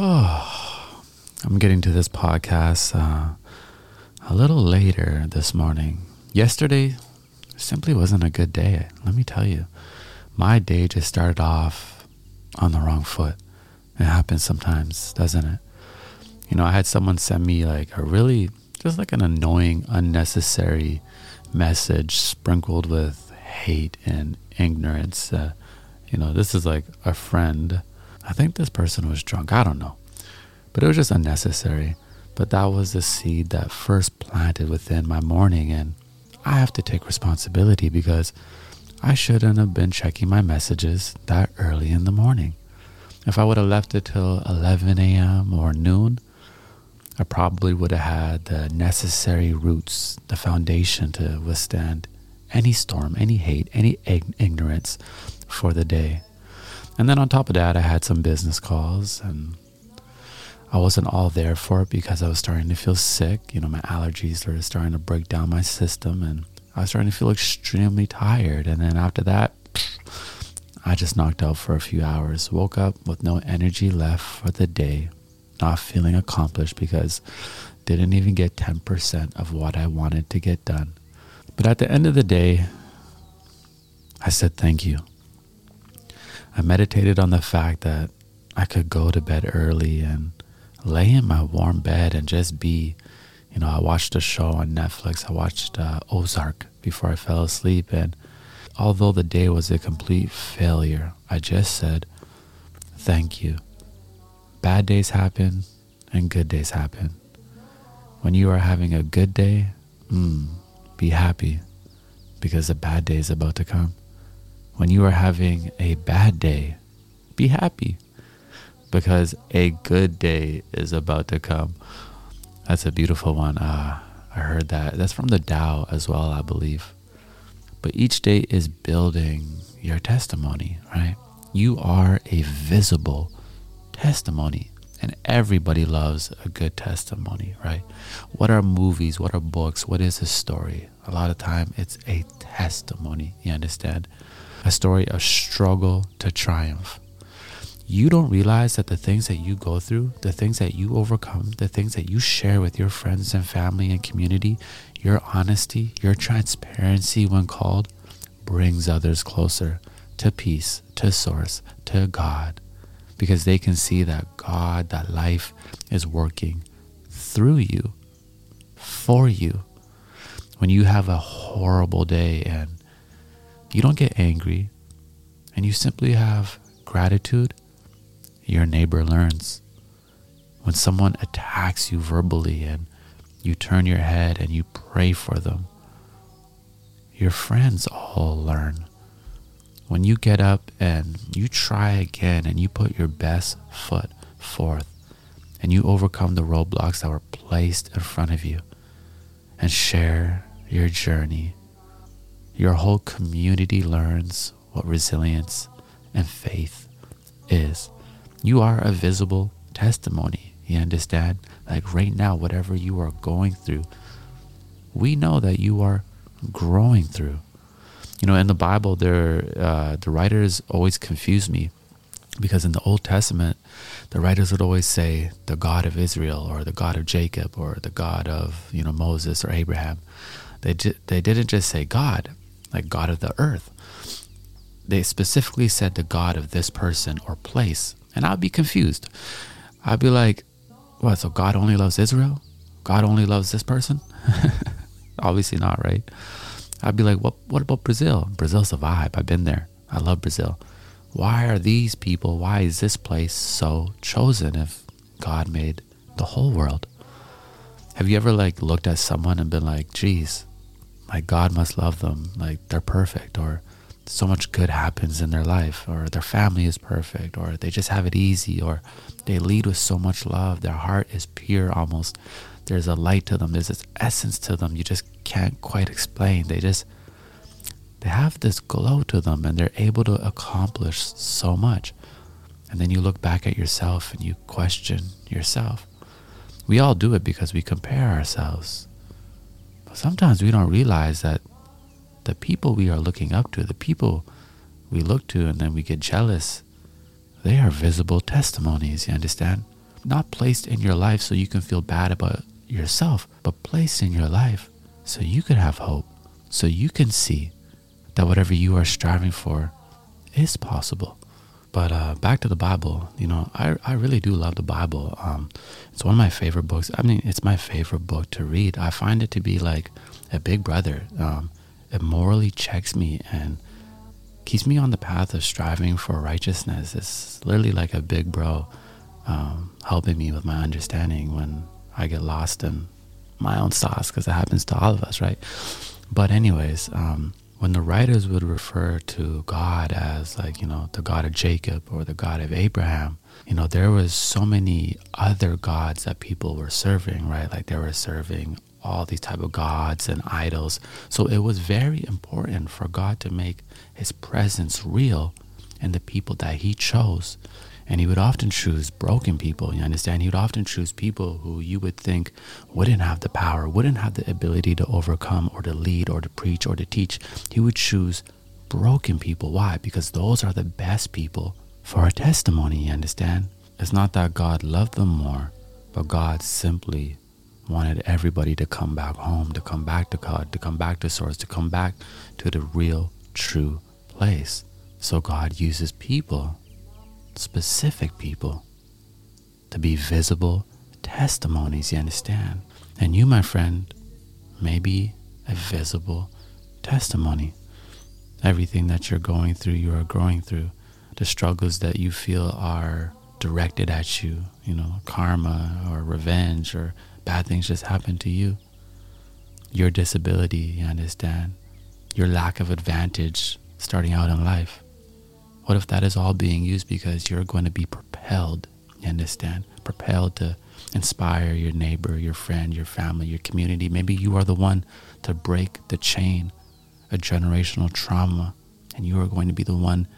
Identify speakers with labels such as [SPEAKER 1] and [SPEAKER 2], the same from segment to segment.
[SPEAKER 1] Oh, I'm getting to this podcast uh, a little later this morning. Yesterday simply wasn't a good day, let me tell you. My day just started off on the wrong foot. It happens sometimes, doesn't it? You know, I had someone send me like a really, just like an annoying, unnecessary message sprinkled with hate and ignorance. Uh, you know, this is like a friend. I think this person was drunk. I don't know. But it was just unnecessary. But that was the seed that first planted within my morning. And I have to take responsibility because I shouldn't have been checking my messages that early in the morning. If I would have left it till 11 a.m. or noon, I probably would have had the necessary roots, the foundation to withstand any storm, any hate, any ignorance for the day. And then on top of that, I had some business calls and I wasn't all there for it because I was starting to feel sick. You know, my allergies were starting to break down my system and I was starting to feel extremely tired. And then after that, I just knocked out for a few hours, woke up with no energy left for the day, not feeling accomplished because didn't even get 10% of what I wanted to get done. But at the end of the day, I said thank you. I meditated on the fact that I could go to bed early and lay in my warm bed and just be. You know, I watched a show on Netflix. I watched uh, Ozark before I fell asleep. And although the day was a complete failure, I just said, Thank you. Bad days happen and good days happen. When you are having a good day, mm, be happy because a bad day is about to come. When you are having a bad day, be happy because a good day is about to come. That's a beautiful one. Uh, I heard that. That's from the Tao as well, I believe. But each day is building your testimony, right? You are a visible testimony. And everybody loves a good testimony, right? What are movies? What are books? What is a story? A lot of time it's a testimony, you understand? A story of struggle to triumph you don't realize that the things that you go through, the things that you overcome, the things that you share with your friends and family and community, your honesty, your transparency when called, brings others closer to peace, to source, to God, because they can see that God, that life is working through you, for you. When you have a horrible day and you don't get angry and you simply have gratitude your neighbor learns. When someone attacks you verbally and you turn your head and you pray for them, your friends all learn. When you get up and you try again and you put your best foot forth and you overcome the roadblocks that were placed in front of you and share your journey, your whole community learns what resilience and faith is. You are a visible testimony. You understand? Like right now, whatever you are going through, we know that you are growing through. You know, in the Bible, there uh, the writers always confuse me because in the Old Testament, the writers would always say the God of Israel or the God of Jacob or the God of you know Moses or Abraham. They they didn't just say God, like God of the earth. They specifically said the God of this person or place. And I'd be confused. I'd be like, what? So God only loves Israel? God only loves this person? Obviously not, right? I'd be like, what, what about Brazil? Brazil's a vibe. I've been there. I love Brazil. Why are these people, why is this place so chosen if God made the whole world? Have you ever like looked at someone and been like, geez, like God must love them, like they're perfect, or so much good happens in their life, or their family is perfect, or they just have it easy, or they lead with so much love. Their heart is pure almost. There's a light to them, there's this essence to them you just can't quite explain. They just, they have this glow to them and they're able to accomplish so much. And then you look back at yourself and you question yourself. We all do it because we compare ourselves. But sometimes we don't realize that the people we are looking up to, the people we look to and then we get jealous, they are visible testimonies, you understand? not placed in your life so you can feel bad about yourself, but placed in your life so you could have hope, so you can see that whatever you are striving for is possible. But uh, back to the Bible, you know, I, I really do love the Bible. Um, it's one of my favorite books. I mean, it's my favorite book to read. I find it to be like a big brother. Um, it morally checks me and keeps me on the path of striving for righteousness. It's literally like a big bro um, helping me with my understanding when I get lost in my own sauce, because it happens to all of us, right? But, anyways, um, when the writers would refer to God as like, you know, the God of Jacob or the God of Abraham, you know, there was so many other gods that people were serving, right? Like they were serving all these type of gods and idols. So it was very important for God to make his presence real in the people that he chose. And he would often choose broken people, you understand? He would often choose people who you would think wouldn't have the power, wouldn't have the ability to overcome or to lead or to preach or to teach. He would choose broken people. Why? Because those are the best people for a testimony, you understand? It's not that God loved them more, but God simply wanted everybody to come back home, to come back to God, to come back to Source, to come back to the real, true place. So God uses people specific people to be visible testimonies, you understand? And you, my friend, may be a visible testimony. Everything that you're going through, you are growing through. The struggles that you feel are directed at you, you know, karma or revenge or bad things just happen to you. Your disability, you understand? Your lack of advantage starting out in life. What if that is all being used because you're going to be propelled, you understand? Propelled to inspire your neighbor, your friend, your family, your community. Maybe you are the one to break the chain of generational trauma, and you are going to be the one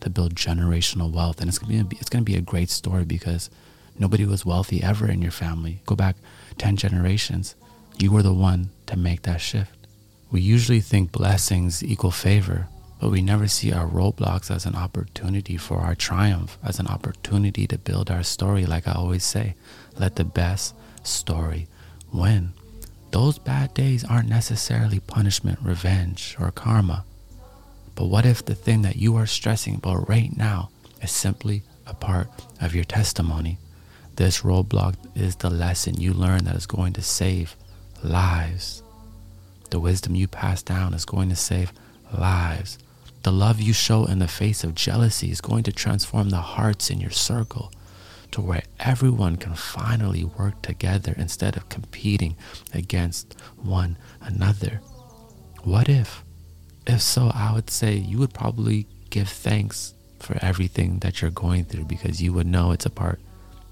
[SPEAKER 1] to build generational wealth. And it's going to be it's going to be a great story because nobody was wealthy ever in your family. Go back 10 generations. You were the one to make that shift. We usually think blessings equal favor, but we never see our roadblocks as an opportunity for our triumph, as an opportunity to build our story. Like I always say, let the best story win. Those bad days aren't necessarily punishment, revenge, or karma. But what if the thing that you are stressing about right now is simply a part of your testimony? This roadblock is the lesson you learn that is going to save lives. The wisdom you pass down is going to save lives. The love you show in the face of jealousy is going to transform the hearts in your circle to where everyone can finally work together instead of competing against one another. What if? If so, I would say you would probably give thanks for everything that you're going through because you would know it's a part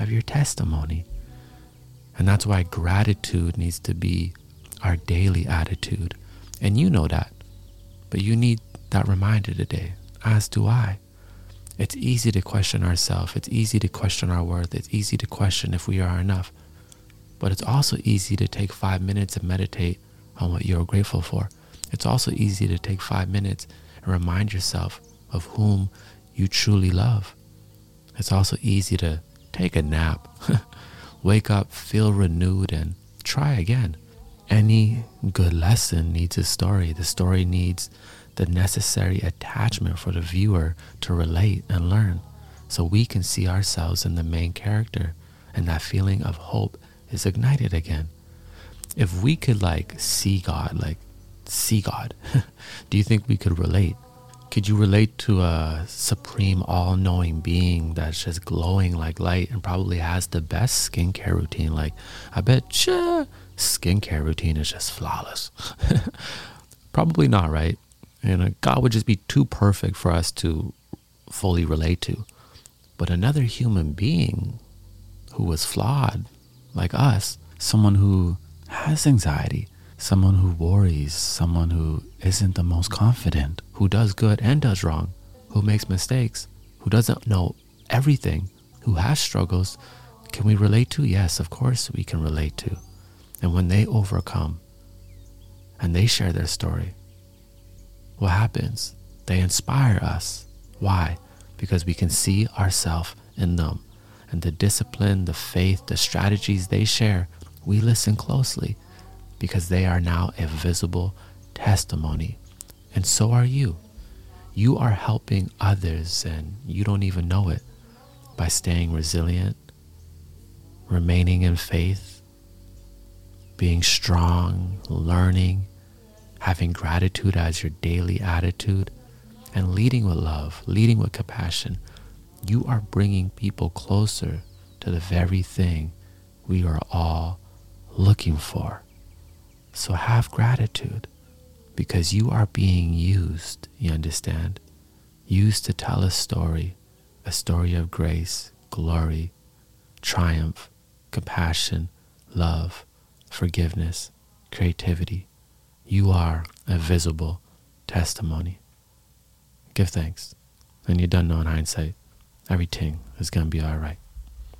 [SPEAKER 1] of your testimony. And that's why gratitude needs to be our daily attitude. And you know that. But you need that reminder today, as do I. It's easy to question ourselves. It's easy to question our worth. It's easy to question if we are enough. But it's also easy to take five minutes and meditate on what you're grateful for. It's also easy to take five minutes and remind yourself of whom you truly love. It's also easy to take a nap, wake up, feel renewed, and try again. Any good lesson needs a story. The story needs the necessary attachment for the viewer to relate and learn so we can see ourselves in the main character and that feeling of hope is ignited again. If we could like see God, like see God, do you think we could relate? Could you relate to a supreme all knowing being that's just glowing like light and probably has the best skincare routine? Like, I bet you skincare routine is just flawless. probably not, right? And uh, God would just be too perfect for us to fully relate to. But another human being who was flawed, like us, someone who has anxiety, someone who worries, someone who isn't the most confident, who does good and does wrong, who makes mistakes, who doesn't know everything, who has struggles, can we relate to? Yes, of course we can relate to. And when they overcome and they share their story, what happens? They inspire us. Why? Because we can see ourselves in them. and the discipline, the faith, the strategies they share, we listen closely because they are now a visible testimony. And so are you. You are helping others and you don't even know it by staying resilient, remaining in faith, being strong, learning, having gratitude as your daily attitude, and leading with love, leading with compassion. You are bringing people closer to the very thing we are all looking for. So have gratitude because you are being used, you understand? Used to tell a story, a story of grace, glory, triumph, compassion, love, forgiveness, creativity. You are a visible testimony. Give thanks. And you don't know in hindsight, everything is going to be all right.